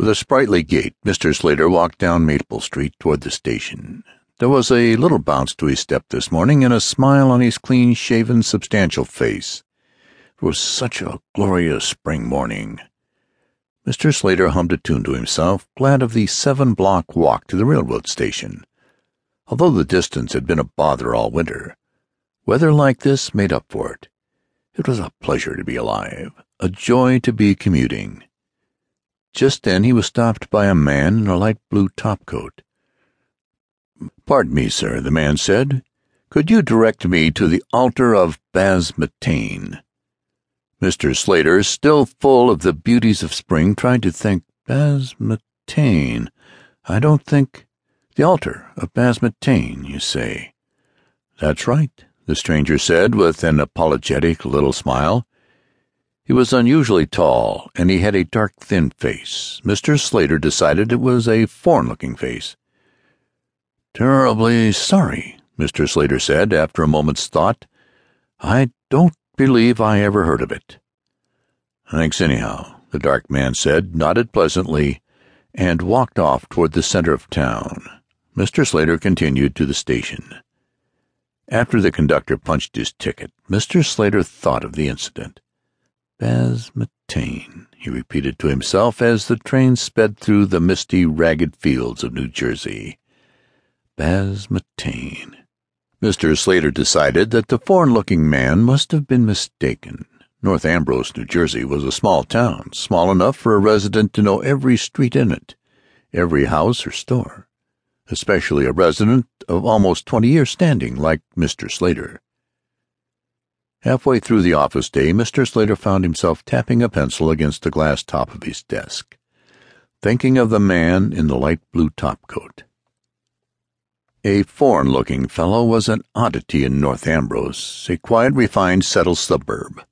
With a sprightly gait, Mr. Slater walked down Maple Street toward the station. There was a little bounce to his step this morning and a smile on his clean shaven, substantial face. It was such a glorious spring morning. Mr. Slater hummed a tune to himself, glad of the seven block walk to the railroad station. Although the distance had been a bother all winter, weather like this made up for it. It was a pleasure to be alive, a joy to be commuting. Just then he was stopped by a man in a light blue topcoat. Pardon me, sir, the man said. Could you direct me to the altar of Baz-Matain? Mr. Slater, still full of the beauties of spring, tried to think. Baz-Matain. I don't think. The altar of Baz-Matain, you say? That's right, the stranger said with an apologetic little smile. He was unusually tall, and he had a dark, thin face. Mr. Slater decided it was a foreign-looking face. Terribly sorry, Mr. Slater said after a moment's thought. I don't believe I ever heard of it. Thanks anyhow, the dark man said, nodded pleasantly, and walked off toward the center of town. Mr. Slater continued to the station. After the conductor punched his ticket, Mr. Slater thought of the incident. Baz-Matain, he repeated to himself as the train sped through the misty, ragged fields of New Jersey. Baz-Matain. Mr. Slater decided that the foreign-looking man must have been mistaken. North Ambrose, New Jersey, was a small town, small enough for a resident to know every street in it, every house or store, especially a resident of almost twenty years' standing like Mr. Slater. Halfway through the office day, Mr. Slater found himself tapping a pencil against the glass top of his desk, thinking of the man in the light blue topcoat. A foreign-looking fellow was an oddity in North Ambrose, a quiet, refined, settled suburb.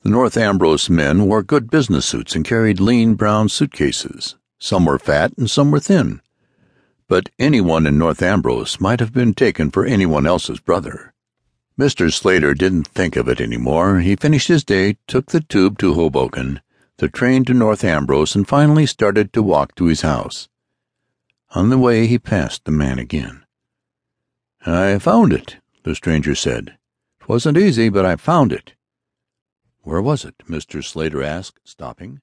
The North Ambrose men wore good business suits and carried lean brown suitcases. Some were fat and some were thin. But anyone in North Ambrose might have been taken for anyone else's brother. Mr. Slater didn't think of it any more. He finished his day, took the tube to Hoboken, the train to North Ambrose, and finally started to walk to his house. On the way, he passed the man again. I found it, the stranger said. It wasn't easy, but I found it. Where was it? Mr. Slater asked, stopping.